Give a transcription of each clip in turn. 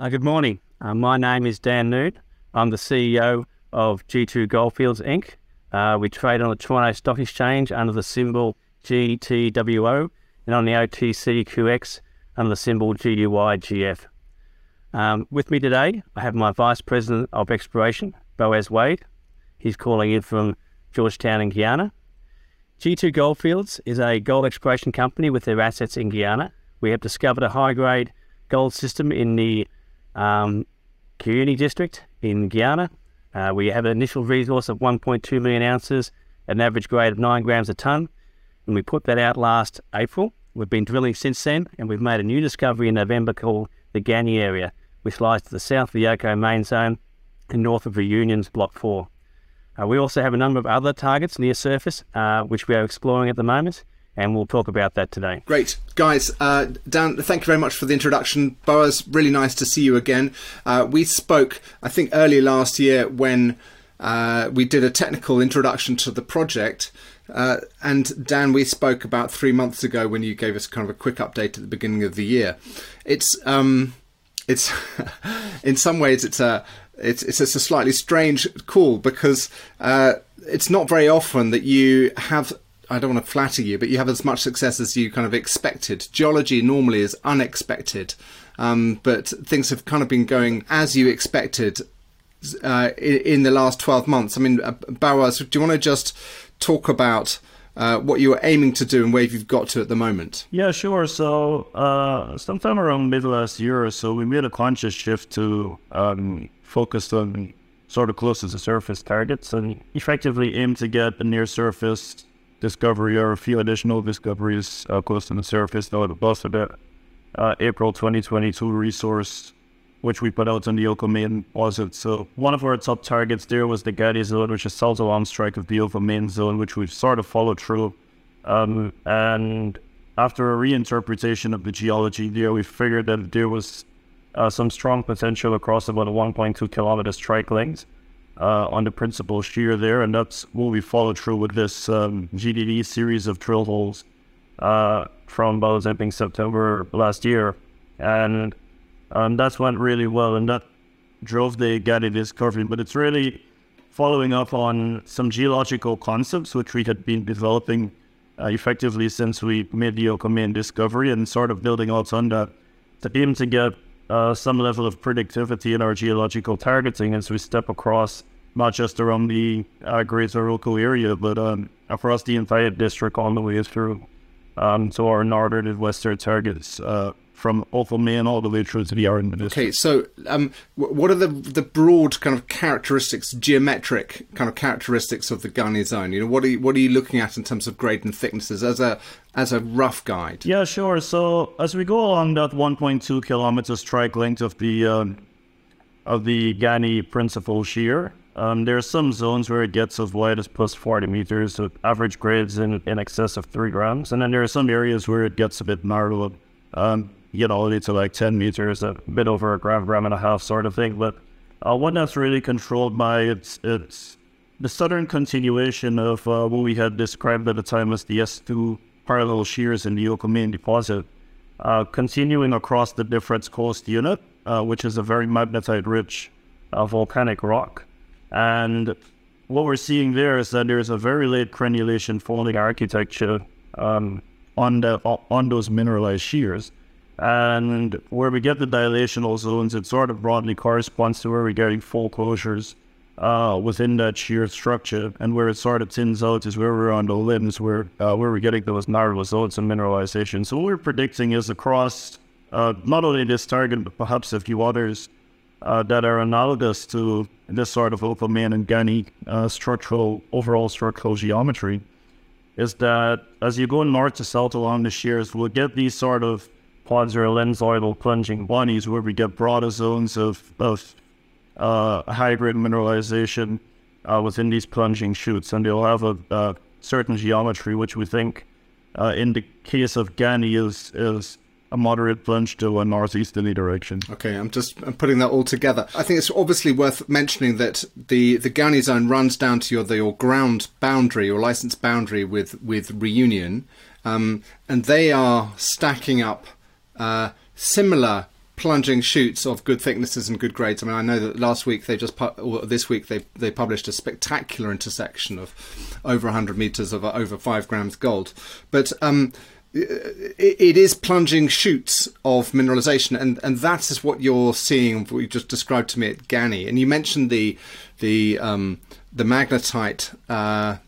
Uh, good morning. Uh, my name is Dan Noone. I'm the CEO of G2 Goldfields Inc. Uh, we trade on the Toronto Stock Exchange under the symbol GTWO and on the OTCQX under the symbol GUYGF. Um, with me today, I have my Vice President of Exploration, Boaz Wade. He's calling in from Georgetown in Guyana. G2 Goldfields is a gold exploration company with their assets in Guyana. We have discovered a high grade gold system in the um, district in Guyana. Uh, we have an initial resource of 1.2 million ounces an average grade of 9 grams a tonne, and we put that out last April. We've been drilling since then, and we've made a new discovery in November called the Ghanie area, which lies to the south of the Oko main zone and north of the Reunion's Block 4. Uh, we also have a number of other targets near surface, uh, which we are exploring at the moment and we'll talk about that today. Great. Guys, uh, Dan, thank you very much for the introduction. Boaz, really nice to see you again. Uh, we spoke, I think, early last year when uh, we did a technical introduction to the project. Uh, and Dan, we spoke about three months ago when you gave us kind of a quick update at the beginning of the year. It's, um, it's, in some ways, it's a, it's, it's a slightly strange call because uh, it's not very often that you have I don't want to flatter you, but you have as much success as you kind of expected. Geology normally is unexpected, um, but things have kind of been going as you expected uh, in, in, the last 12 months. I mean, uh, Boaz, do you want to just talk about uh, what you were aiming to do and where you've got to at the moment? Yeah, sure. So, uh, sometime around mid last year or so, we made a conscious shift to um, focus on sort of close to the surface targets and effectively aim to get a near surface discovery or a few additional discoveries uh, close to the surface that would bust the uh, April 2022 resource, which we put out on the Oko main deposit. So one of our top targets there was the Ghanie zone, which is south along strike of the Oko main zone, which we've sort of followed through. Um, and after a reinterpretation of the geology there, we figured that there was uh, some strong potential across about a 1.2 kilometer strike length uh, on the principal shear there, and that's what we followed through with this um, GDD series of drill holes uh, from I September last year, and um, that's went really well, and that drove the Ghanie discovery. But it's really following up on some geological concepts which we had been developing uh, effectively since we made the Oko discovery, and sort of building out on that to aim to get uh, some level of predictivity in our geological targeting as we step across not just around the uh, Great Oroco area, but um, across the entire district all the way through um, to our northern and western targets. Uh, from Ophel Main all the way through to the Arden Okay, so um, what are the the broad kind of characteristics, geometric kind of characteristics of the Ghanie zone? You know, what are you, what are you looking at in terms of grade and thicknesses as a as a rough guide? Yeah, sure. So as we go along that 1.2 kilometer strike length of the um, of the Ghanie principal shear, um, there are some zones where it gets as wide as plus 40 meters, so average grades in, in excess of 3 grams. And then there are some areas where it gets a bit narrower, um, you know, to like 10 meters, a bit over a gram, gram and a half sort of thing. But uh, what that's really controlled by, it's, it's the southern continuation of uh, what we had described at the time as the S2 parallel shears in the Oko main deposit, uh, continuing across the Diffrets Coast unit, uh, which is a very magnetite-rich uh, volcanic rock. And what we're seeing there is that there's a very late crenulation folding architecture um, on the on those mineralized shears. And where we get the dilational zones, it sort of broadly corresponds to where we're getting fold closures uh, within that shear structure. And where it sort of thins out is where we're on the limbs, where uh, where we're getting those narrow zones of mineralization. So what we're predicting is across uh, not only this target, but perhaps a few others uh, that are analogous to this sort of main and Ghanie uh, structural, overall structural geometry, is that as you go north to south along the shears, we'll get these sort of or lensoidal plunging bodies where we get broader zones of, of uh, high-grade mineralization uh, within these plunging shoots, and they'll have a, a certain geometry, which we think, uh, in the case of Ghanie, is is a moderate plunge to a northeasterly direction. Okay, I'm just I'm putting that all together. I think it's obviously worth mentioning that the the Ghanie zone runs down to your the, your ground boundary, your license boundary with with Reunion, um, and they are stacking up uh, similar plunging shoots of good thicknesses and good grades. I mean, I know that last week they just pu- or this week they they published a spectacular intersection of over 100 meters of over five grams gold, but um, it, is plunging shoots of mineralization, and and that is what you're seeing. What you just described to me at Ghanie, and you mentioned the the um, the magnetite. Uh,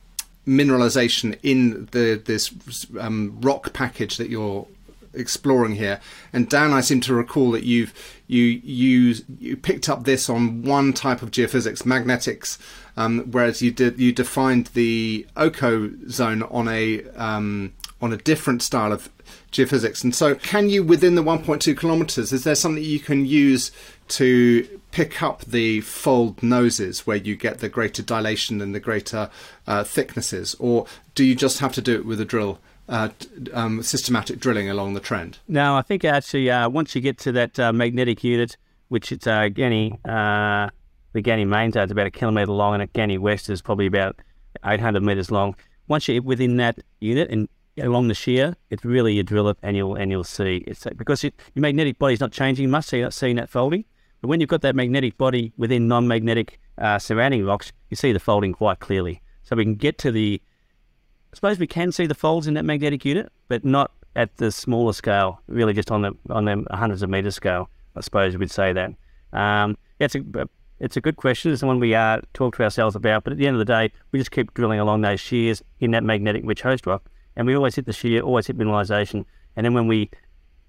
mineralization in the this um, rock package that you're exploring here. And Dan, I seem to recall that you've you you you picked up this on one type of geophysics, magnetics, um, whereas you did you defined the Oko zone on a um, on a different style of geophysics. And so, can you within the 1.2 kilometers? Is there something you can use to pick up the fold noses where you get the greater dilation and the greater uh, thicknesses, or do you just have to do it with a drill? Uh, um, systematic drilling along the trend? No, I think actually uh, once you get to that uh, magnetic unit, which it's uh, Ghanie, uh, the Ghanie main zone about a kilometre long, and Ghanie West is probably about 800 metres long. Once you're within that unit and along the shear, it's really a drill it and you'll and you'll see it's because it, your magnetic body's not changing much, so you're not seeing that folding. But when you've got that magnetic body within non-magnetic uh, surrounding rocks, you see the folding quite clearly. So we can get to the I suppose we can see the folds in that magnetic unit, but not at the smaller scale. Really, just on the on the hundreds of meter scale. I suppose we'd say that. Um, yeah, it's a it's a good question. It's the one we uh, talk to ourselves about. But at the end of the day, we just keep drilling along those shears in that magnetic rich host rock, and we always hit the shear, always hit mineralization. And then when we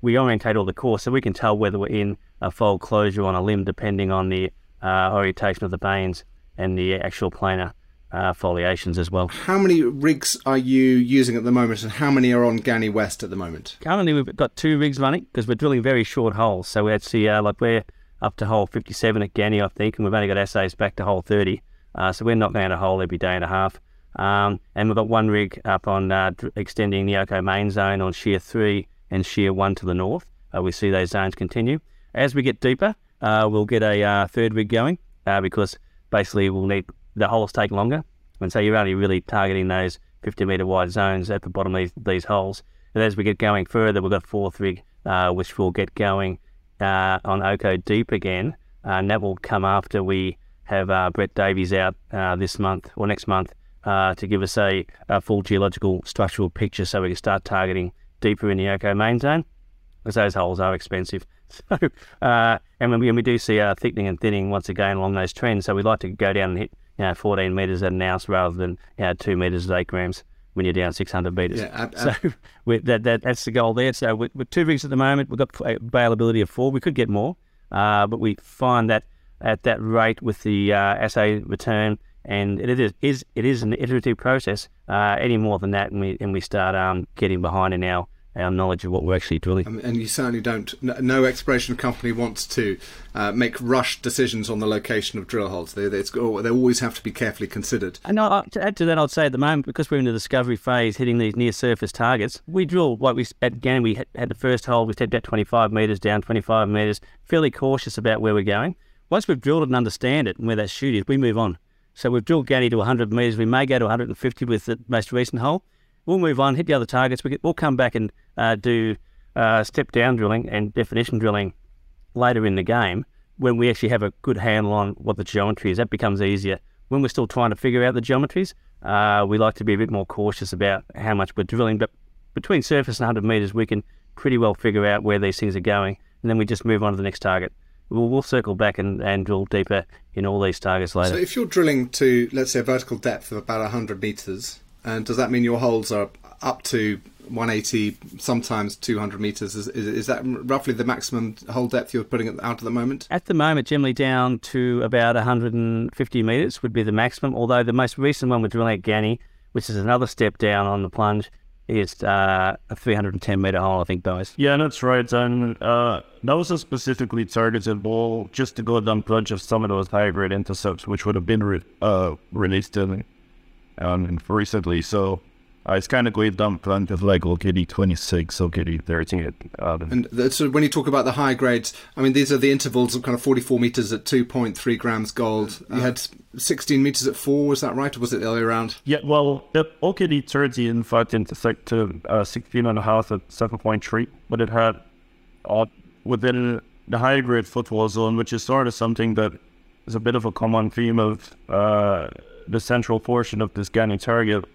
we orientate all the core, so we can tell whether we're in a fold closure on a limb, depending on the uh, orientation of the veins and the actual planar uh, foliations as well. How many rigs are you using at the moment, and how many are on Ghanie West at the moment? Currently, we've got two rigs running because we're drilling very short holes. So we actually uh, like we're up to hole 57 at Ghanie, I think, and we've only got assays back to hole 30. Uh, so we're not going a hole every day and a half. Um, and we've got one rig up on uh, extending the Oko main zone on shear three and shear one to the north. Uh, we see those zones continue. As we get deeper, uh, we'll get a uh, third rig going because basically we'll need the holes take longer. And so you're only really targeting those 50 metre wide zones at the bottom of these, these holes. And as we get going further, we've got a fourth rig, uh, which will get going uh, on Oko Deep again. Uh, and that will come after we have uh, Brett Davies out uh, this month or next month uh, to give us a, a, full geological structural picture so we can start targeting deeper in the Oko main zone because those holes are expensive. So, uh, and when we, we do see uh, thickening and thinning once again along those trends, so we'd like to go down and hit you know 14 meters at an ounce rather than you know, two meters at eight grams when you're down 600 meters. Yeah, ab- so that, that that's the goal there. So with, with, two rigs at the moment, we've got availability of four. We could get more, uh, but we find that at that rate with the uh, assay return, and it is, is it is an iterative process. Uh, any more than that, and we and we start um, getting behind in our our knowledge of what we're actually drilling. Um, and you certainly don't. No exploration company wants to uh, make rushed decisions on the location of drill holes. They, they, they always have to be carefully considered. And I, to add to that, I'd say at the moment, because we're in the discovery phase, hitting these near surface targets, we drill like we at Ghanie. We had, had the first hole. We stepped out 25 meters down, 25 meters. Fairly cautious about where we're going. Once we've drilled it and understand it and where that shoot is, we move on. So we've drilled Ghanie to 100 meters. We may go to 150 with the most recent hole we'll move on, hit the other targets. We will come back and uh, do uh, step down drilling and definition drilling later in the game when we actually have a good handle on what the geometry is. That becomes easier. When we're still trying to figure out the geometries, uh, we like to be a bit more cautious about how much we're drilling. But between surface and 100 meters, we can pretty well figure out where these things are going, and then we just move on to the next target. We'll, we'll circle back and, and drill deeper in all these targets later. So if you're drilling to, let's say, a vertical depth of about 100 meters, and does that mean your holes are up to 180, sometimes 200 meters? Is, is, is, that roughly the maximum hole depth you're putting out at the moment? At the moment, generally down to about 150 meters would be the maximum. Although the most recent one we're drilling at Ghanie, which is another step down on the plunge, is uh, a 310 meter hole, I think, guys. Yeah, that's right. And uh, that was a specifically targeted ball just to go down plunge of some of those high grade intercepts, which would have been re- uh, released in um, recently. So uh, it's kind of going down plan of like OKD 26, OKD 13. Um, and so when you talk about the high grades, I mean, these are the intervals of kind of 44 meters at 2.3 grams gold. You uh, had 16 meters at 4, was that right? Or was it the other way around? Yeah, well, the OKD 30 in fact intersected uh, 16 and a half at 7.3, but it had uh, within the high grade footwall zone, which is sort of something that is a bit of a common theme of uh, the central portion of this Ghanie target.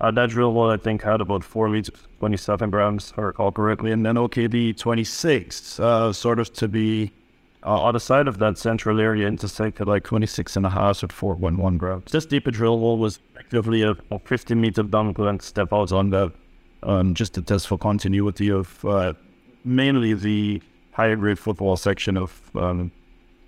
Uh, that drill hole, I think, had about 4 meters, 27 grams, I recall correctly. And then OKD 26, uh, sort of to be uh, on the side of that central area, intersected like 26 and a half at 411 grams. This deeper drill hole was effectively a, a 50 meter and step out on that, um, just to test for continuity of uh, mainly the higher grade footwall section of um,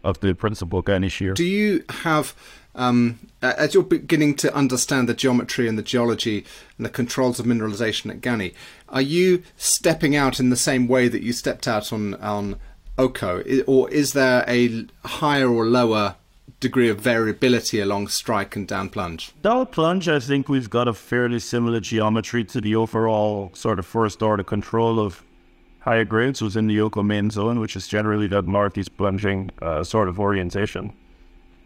of the principal Ghanie shear. Do you have um, as you're beginning to understand the geometry and the geology and the controls of mineralization at Ghanie, are you stepping out in the same way that you stepped out on on Oko, or is there a higher or lower degree of variability along strike and down plunge? Down plunge, I think we've got a fairly similar geometry to the overall sort of first order control of higher grades within the Oko main zone, which is generally that northeast plunging uh, sort of orientation.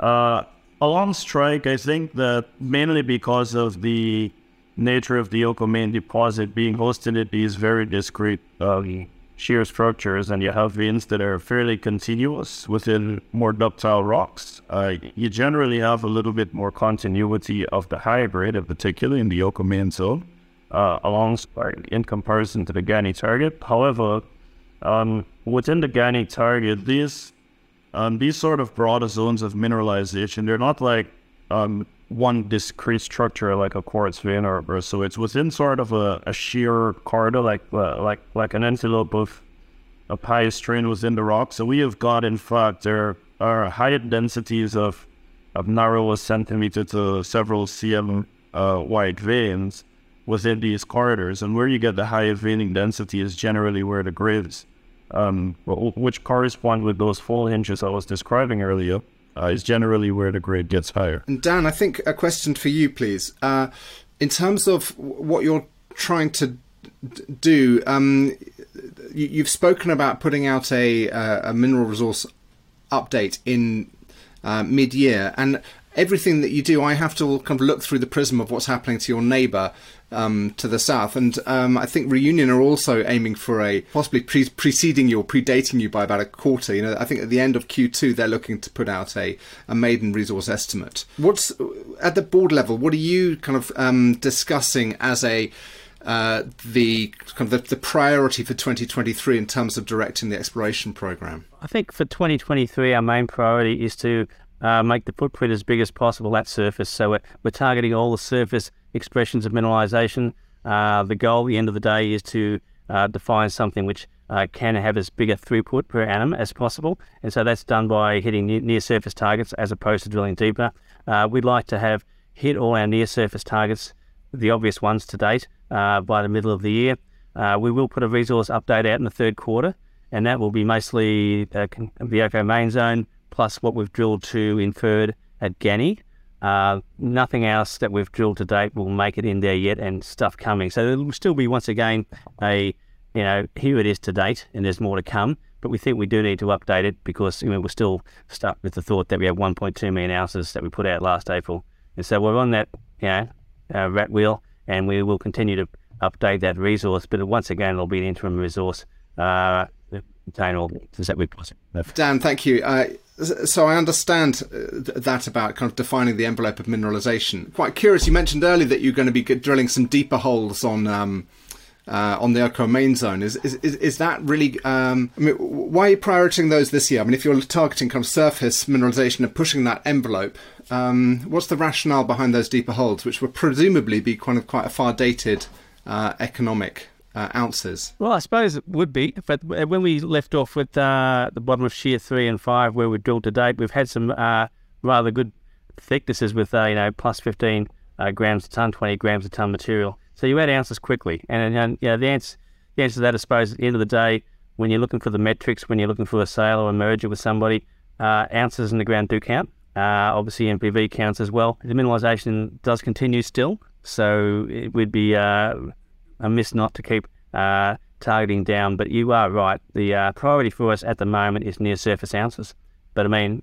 Uh, along strike, I think that mainly because of the nature of the Oko main deposit being hosted in these very discrete um, shear structures, and you have veins that are fairly continuous within more ductile rocks, uh, you generally have a little bit more continuity of the higher grade, in particular in the Oko main zone, uh, along in comparison to the Ghanie target. However, um, within the Ghanie target, these um, these sort of broader zones of mineralization, they're not like um, one discrete structure like a quartz vein or, or so. It's within sort of a, a shear corridor, like uh, like like an envelope of a high strain within the rock. So we have got, in fact, there are higher densities of of narrow a centimeter to several cm uh, wide veins within these corridors, and where you get the higher veining density is generally where the grades um, which correspond with those fold hinges I was describing earlier, uh, is generally where the grade gets higher. And Dan, I think a question for you, please. Uh, in terms of what you're trying to d- do, um, you, have spoken about putting out a, uh, a mineral resource update in uh, mid-year, and everything that you do, I have to kind of look through the prism of what's happening to your neighbour um, to the south. And um, I think Reunion are also aiming for a possibly pre- preceding you or predating you by about a quarter. You know, I think at the end of Q2 they're looking to put out a, a maiden resource estimate. What's at the board level? What are you kind of um, discussing as a uh, the kind of the, the, priority for 2023 in terms of directing the exploration program? I think for 2023, our main priority is to uh, make the footprint as big as possible at surface. So we're, we're targeting all the surface expressions of mineralization. Uh, the goal at the end of the day is to uh, define something which uh, can have as big a throughput per annum as possible. And so that's done by hitting near surface targets as opposed to drilling deeper. Uh, we'd like to have hit all our near surface targets, the obvious ones to date, uh, by the middle of the year. we will put a resource update out in the third quarter, and that will be mostly the Oko main zone plus what we've drilled to inferred at Ghanie. Uh, nothing else that we've drilled to date will make it in there yet, and stuff coming. So there will still be once again a you know here it is to date, and there's more to come. But we think we do need to update it because you know, we're still stuck with the thought that we have 1.2 million ounces that we put out last April, and so we're on that you know uh, rat wheel, and we will continue to update that resource. But once again, it'll be an interim resource. Uh, possibly Dan, thank you. Uh, so I understand uh, that about kind of defining the envelope of mineralization. Quite curious. You mentioned earlier that you're going to be drilling some deeper holes on um, uh, on the Oko main zone. Is is is that really? Um, I mean, why are you prioritizing those this year? I mean, if you're targeting kind of surface mineralization and pushing that envelope, um, what's the rationale behind those deeper holes, which would presumably be kind of quite a far dated uh, economic uh, ounces? Well, I suppose it would be. But when we left off with uh, the bottom of shear three and five, where we drilled to date, we've had some uh, rather good thicknesses with uh, you know plus 15 uh, grams a ton, 20 grams a ton material. So you add ounces quickly, and, and you know, the answer the answer to that, I suppose, at the end of the day, when you're looking for the metrics, when you're looking for a sale or a merger with somebody, uh, ounces in the ground do count. obviously, NPV counts as well. The mineralisation does continue still, so it would be amiss not to keep uh, targeting down. But you are right. The uh, priority for us at the moment is near surface ounces. But I mean,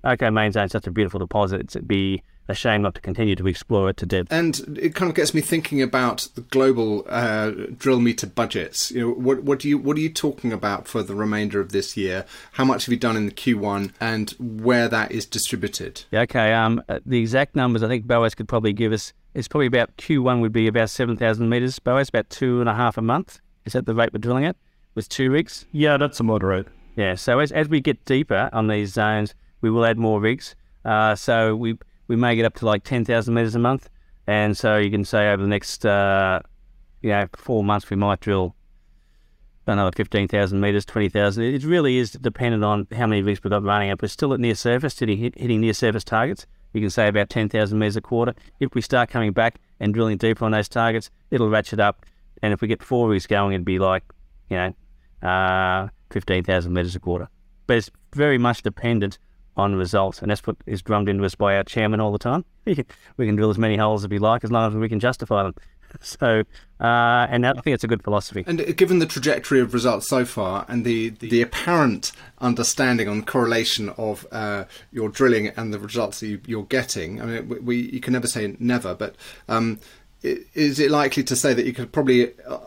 Zone is such a beautiful deposit. It'd be a shame not to continue to explore it to depth. And it kind of gets me thinking about the global uh, drill meter budgets. You know, what what do you what are you talking about for the remainder of this year? How much have you done in the Q1, and where that is distributed? Yeah, okay. Um, uh, the exact numbers I think Boaz could probably give us. It's probably about Q1 would be about seven thousand meters. Boaz about two and a half a month. Is that the rate we're drilling at? With two rigs? Yeah, that's a moderate. Yeah. So as as we get deeper on these zones, we will add more rigs. Uh, so we we may get up to like 10,000 meters a month. And so you can say over the next, uh, you know, four months, we might drill another 15,000 meters, 20,000. It really is dependent on how many rigs we've got running. If we're still at near surface, hitting, near surface targets, you can say about 10,000 meters a quarter. If we start coming back and drilling deeper on those targets, it'll ratchet up. And if we get four rigs going, it'd be like, you know, uh, 15,000 meters a quarter. But it's very much dependent on results. And that's what is drummed into us by our chairman all the time. we can drill as many holes as we like as long as we can justify them. So, uh, and I think it's a good philosophy. And given the trajectory of results so far and the, the apparent understanding on correlation of uh, your drilling and the results that you, are getting, I mean, we, you can never say never, but um, is it likely to say that you could probably uh,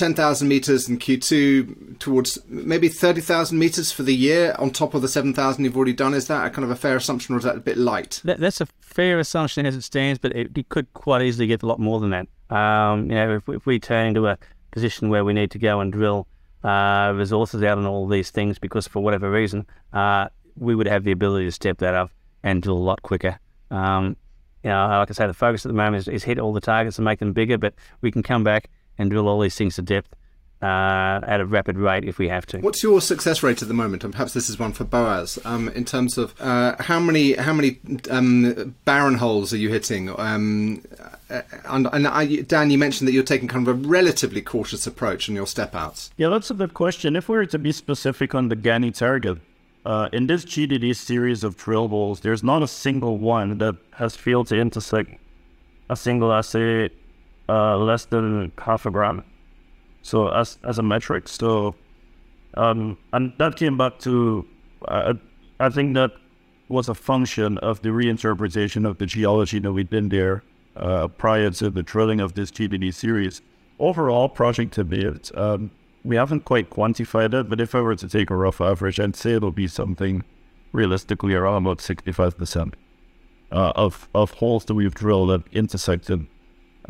10,000 meters in Q2 towards maybe 30,000 meters for the year on top of the 7,000 you've already done. Is that a kind of a fair assumption or is that a bit light? That, that's a fair assumption as it stands, but it, it, could quite easily get a lot more than that. Um, you know, if, if, we turn into a position where we need to go and drill uh, resources out on all these things because for whatever reason, uh, we would have the ability to step that up and drill a lot quicker. Um, you know, like I say, the focus at the moment is, is hit all the targets and make them bigger, but we can come back and drill all these things to depth uh, at a rapid rate if we have to. What's your success rate at the moment? And perhaps this is one for Boaz. Um, in terms of uh, how many how many um, barren holes are you hitting? Um, uh, and, and I, Dan, you mentioned that you're taking kind of a relatively cautious approach on your step outs. Yeah, that's a good question. If we were to be specific on the Ghanie target, uh, in this GDD series of drill holes, there's not a single one that has failed to intersect a single assay uh, less than half a gram. So as as a metric, so um, and that came back to uh, I think that was a function of the reinterpretation of the geology that we'd been there uh, prior to the drilling of this GDD series. Overall, project to date, um, we haven't quite quantified it, but if I were to take a rough average, I'd say it'll be something realistically around about 65% uh, of, of holes that we've drilled that intersected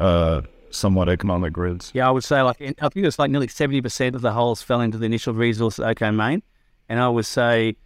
uh, somewhat economic grids. Yeah, I would say like I think it's like nearly seventy percent of the holes fell into the initial resource at Oko Main, and I would say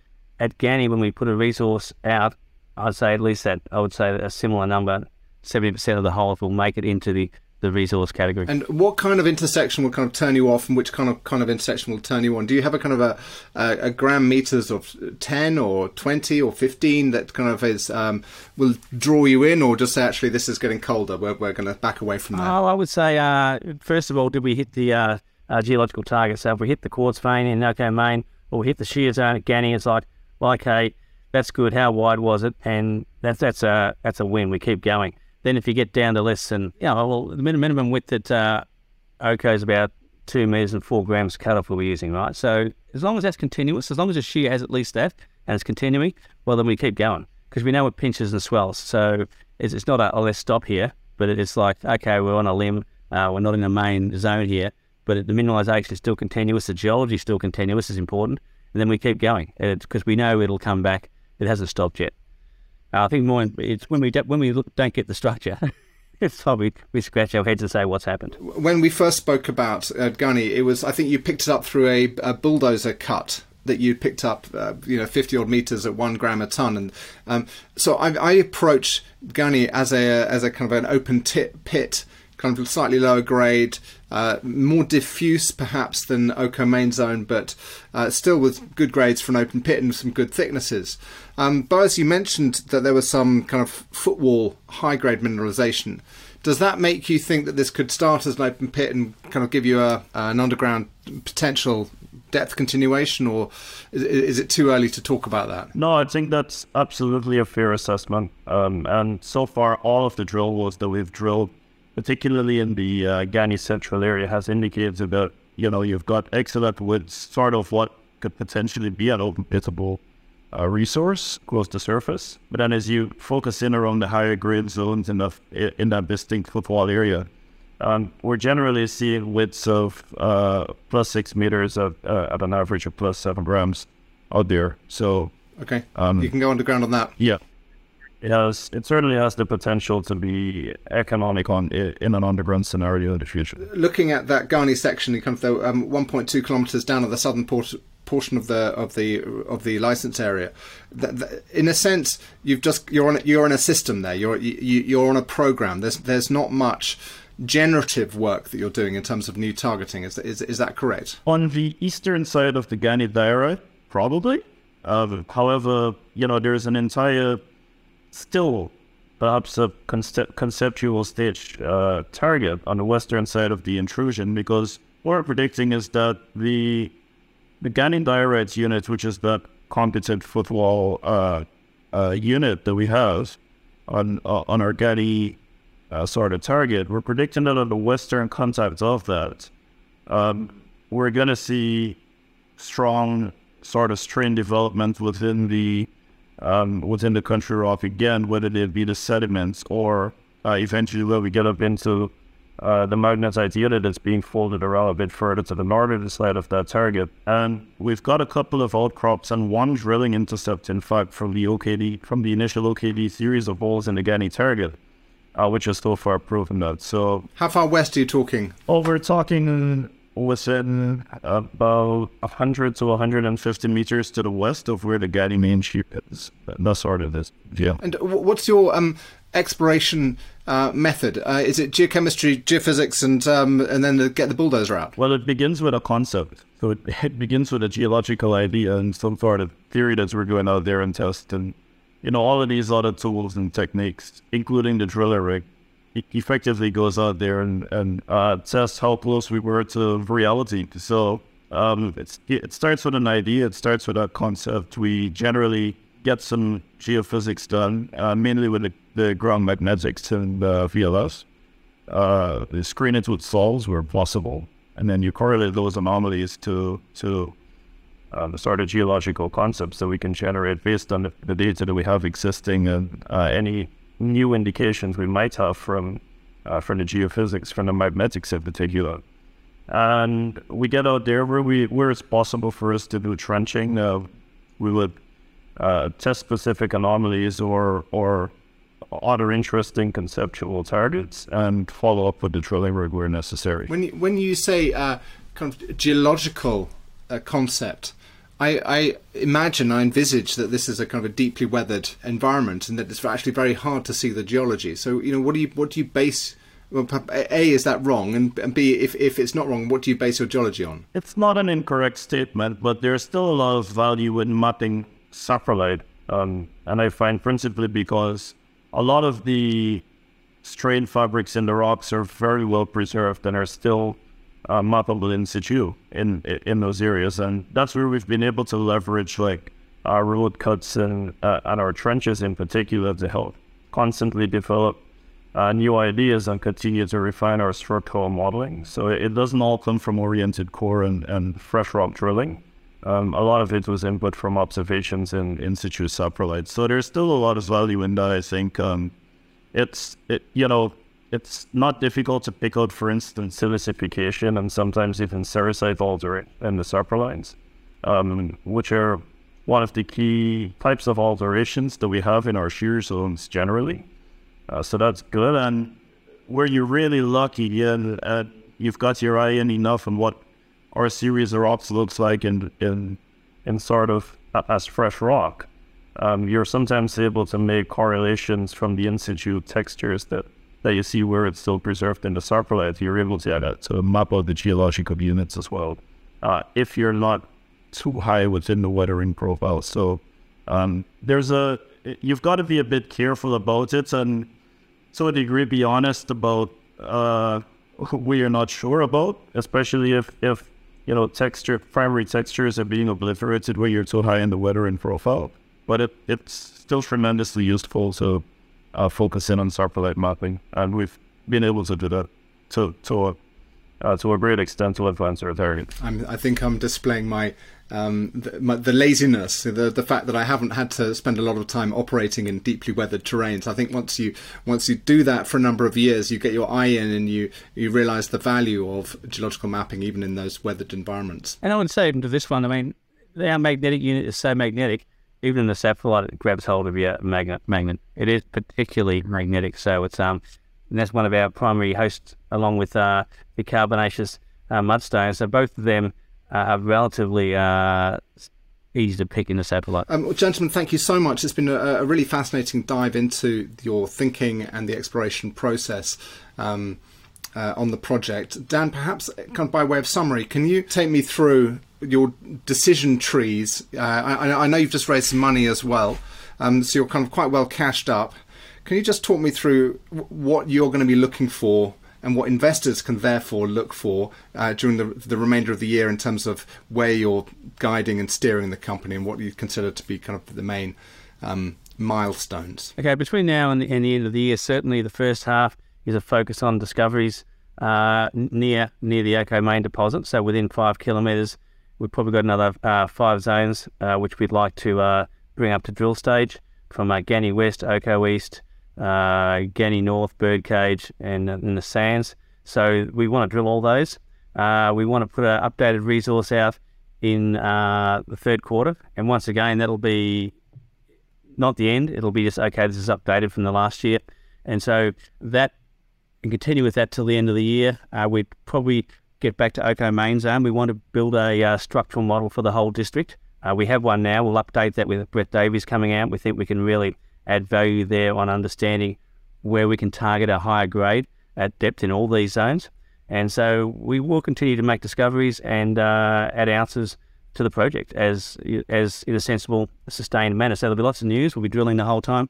at Ghanie when we put a resource out, I'd say at least that I would say a similar number, seventy percent of the holes will make it into the the resource category. And what kind of intersection will kind of turn you off, and which kind of kind of intersection will turn you on? Do you have a kind of a, a, a gram meters of ten or twenty or fifteen that kind of is um, will draw you in, or just say actually this is getting colder, we're, we're going to back away from that? Oh, I would say uh, first of all, did we hit the uh, uh, geological target? So if we hit the quartz vein in Oko Main, or we hit the shear zone at Ghanie, it's like, well, okay, that's good. How wide was it? And that's that's a that's a win. We keep going. Then if you get down to less than, you know, well, the minimum width at uh, Oko is about two meters and four grams cutoff we'll be using, right? So as long as that's continuous, as long as the shear has at least that and it's continuing, well, then we keep going because we know it pinches and swells. So it's, it's not a, a let's stop here, but it's like, okay, we're on a limb, uh, we're not in the main zone here, but the mineralization is still continuous, the geology is still continuous, is important, and then we keep going because we know it'll come back. It hasn't stopped yet. I think more it's when we de- when we look, don't get the structure. it's probably we scratch our heads and say what's happened. When we first spoke about uh, Ghanie, it was I think you picked it up through a, a bulldozer cut that you picked up, uh, you know, 50 odd meters at one gram a ton. And um, so I, I, approach Ghanie as a, as a kind of an open tit pit, kind of slightly lower grade, uh, more diffuse perhaps than Oko main zone, but uh, still with good grades for an open pit and some good thicknesses. Um, Boaz, you mentioned that there was some kind of footwall high grade mineralization. Does that make you think that this could start as an open pit and kind of give you a, an underground potential depth continuation, or is, is, it too early to talk about that? No, I think that's absolutely a fair assessment. Um, and so far, all of the drill holes that we've drilled particularly in the uh, Ghanie Central area, has indicated that you know you've got excellent with sort of what could potentially be an open pitable uh, resource close to surface. But then as you focus in around the higher grade zones in, the, in that distinct footwall area, um, we're generally seeing widths of uh, plus six meters of, uh, at an average of plus seven grams out there. So okay, um, you can go underground on that. Yeah, it has. It certainly has the potential to be economic on in an underground scenario in the future. Looking at that Ghanie section, kind of the um, 1.2 kilometers down at the southern port, portion of the of the of the license area. in a sense, you've just you're on you're in a system there. You're you, you're on a program. There's there's not much generative work that you're doing in terms of new targeting. Is that, is, is that correct? On the eastern side of the Ghanie Diorite, probably. Uh, however, you know, there's an entire still perhaps a concept, conceptual stage uh, target on the western side of the intrusion because what we're predicting is that the the Ghanie Diorites unit, which is that competent footwall uh, uh, unit that we have on uh, on our Ghanie uh, sort of target, we're predicting that on the western contact of that, um, we're going to see strong sort of strain development within the um, within the country rock again, whether it be the sediments or uh, eventually where we get up into uh, the magnetite unit that's being folded around a bit further to the northern side of that target. And we've got a couple of outcrops and one drilling intercept, in fact, from the OKD, from the initial OKD series of holes in the Ghanie target. Uh, which is so far proven that. So, how far west are you talking? Oh, we're talking within about 100 to 150 meters to the west of where the Ghanie main sheep is. That's sort of this. Yeah. And what's your um, exploration uh, method? Uh, is it geochemistry, geophysics, and um, and then the, get the bulldozer out? Well, it begins with a concept. So it, it begins with a geological idea and some sort of theory that we're going out there and test. And, you know, all of these other tools and techniques, including the driller rig, effectively goes out there and, and uh, tests how close we were to reality. So um, it starts with an idea, it starts with a concept. We generally get some geophysics done, uh, mainly with the, the, ground magnetics and uh, VLF. Uh, screen it with sols where possible, and then you correlate those anomalies to to the sort of geological concepts that we can generate based on the, the data that we have existing and uh, any new indications we might have from uh, from the geophysics, from the magnetics in particular. And we get out there where we where it's possible for us to do trenching. Uh, we would uh, test specific anomalies or or other interesting conceptual targets and follow up with the drilling rig where necessary. When you, when you say uh, kind of geological uh, concept, I, I, imagine, I envisage that this is a kind of a deeply weathered environment, and that it's actually very hard to see the geology. So, you know, what do you what do you base? Well, a is that wrong, and, and b if if it's not wrong, what do you base your geology on? It's not an incorrect statement, but there's still a lot of value in mapping saprolite, um, and I find principally because a lot of the strain fabrics in the rocks are very well preserved and are still uh, in situ in in those areas, and that's where we've been able to leverage like our road cuts and uh, and our trenches in particular to help constantly develop uh, new ideas and continue to refine our structural modeling. So it doesn't all come from oriented core and, and fresh rock drilling. Um, a lot of it was input from observations in in situ saprolite. So there's still a lot of value in that. I think um, it's it, you know it's not difficult to pick out, for instance, silicification and sometimes even sericite alteration in the saprolites, um, which are one of the key types of alterations that we have in our shear zones generally. Uh, so that's good. And where you're really lucky, yeah, uh, you've got your eye in enough on what our series of rocks looks like in in in sort of as fresh rock. Um, you're sometimes able to make correlations from the in situ textures that that you see where it's still preserved in the saprolite, you're able to, uh, to map out the geological units as well. Uh, if you're not too high within the weathering profile. So um, there's a, you've got to be a bit careful about it and to a degree be honest about uh, we are not sure about, especially if, if you know, texture, primary textures are being obliterated where you're too high in the weathering profile. But it, it's still tremendously useful. So uh, focus in on saprolite mapping, and we've been able to do that to to Uh, so we're very extensive advanced our target. I'm, I think I'm displaying my um, the, my, the, laziness, the the fact that I haven't had to spend a lot of time operating in deeply weathered terrains. I think once you once you do that for a number of years, you get your eye in and you you realise the value of geological mapping even in those weathered environments. And I would say to this one, I mean, our magnetic unit is so magnetic. Even in the saprolite, it grabs hold of your magnet. Magnet. It is particularly magnetic, so it's um, and that's one of our primary hosts, along with uh, the carbonaceous uh, mudstones. So both of them uh, are relatively uh, easy to pick in the saprolite. Um, well, gentlemen, thank you so much. It's been a, a, really fascinating dive into your thinking and the exploration process. Um, uh, on the project. Dan, perhaps kind of by way of summary, can you take me through your decision trees? Uh, I, I, know you've just raised some money as well, um, so you're kind of quite well cashed up. Can you just talk me through what you're going to be looking for and what investors can therefore look for uh, during the, the remainder of the year in terms of where you're guiding and steering the company and what you consider to be kind of the main um, milestones. Okay, between now and the, and the, end of the year, certainly the first half is a focus on discoveries uh, near near the Oko main deposit. So within five kilometres, we've probably got another uh, five zones uh, which we'd like to uh, bring up to drill stage from uh, Ghanie West, Oko East, uh, Ghanie North, Birdcage, and in the sands. So we want to drill all those. Uh, we want to put an updated resource out in uh, the third quarter, and once again, that'll be not the end. It'll be just okay. This is updated from the last year, and so that and continue with that till the end of the year. Uh, we'd probably get back to Oko main zone. We want to build a uh, structural model for the whole district. Uh, we have one now. We'll update that with Brett Davies coming out. We think we can really add value there on understanding where we can target a higher grade at depth in all these zones. And so we will continue to make discoveries and uh, add ounces to the project as as in a sensible, sustained manner. So there'll be lots of news. We'll be drilling the whole time.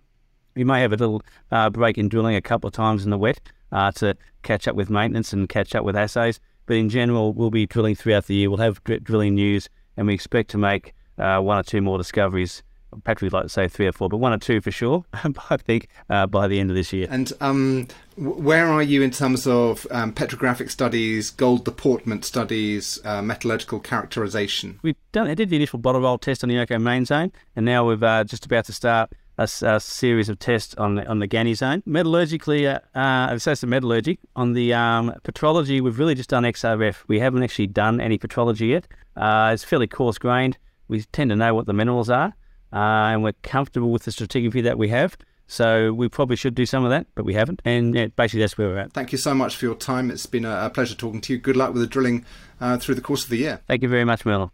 We may have a little uh, break in drilling a couple of times in the wet uh, to catch up with maintenance and catch up with assays. But in general, we'll be drilling throughout the year. We'll have drilling news, and we expect to make uh, one or two more discoveries Patrick would like to say three or four, but one or two for sure. I think uh, by the end of this year. And um, where are you in terms of um, petrographic studies, gold deportment studies, uh, metallurgical characterization? We've done. I did the initial bottle roll test on the Oko main zone, and now we're uh, just about to start a, a, series of tests on the on the Ghanie zone. Metallurgically, uh, uh, so some metallurgy on the um, petrology. We've really just done XRF. We haven't actually done any petrology yet. Uh, it's fairly coarse grained. We tend to know what the minerals are uh, and we're comfortable with the stratigraphy that we have. So we probably should do some of that, but we haven't. And yeah, basically, that's where we're at. Thank you so much for your time. It's been a, pleasure talking to you. Good luck with the drilling uh, through the course of the year. Thank you very much, Merlin.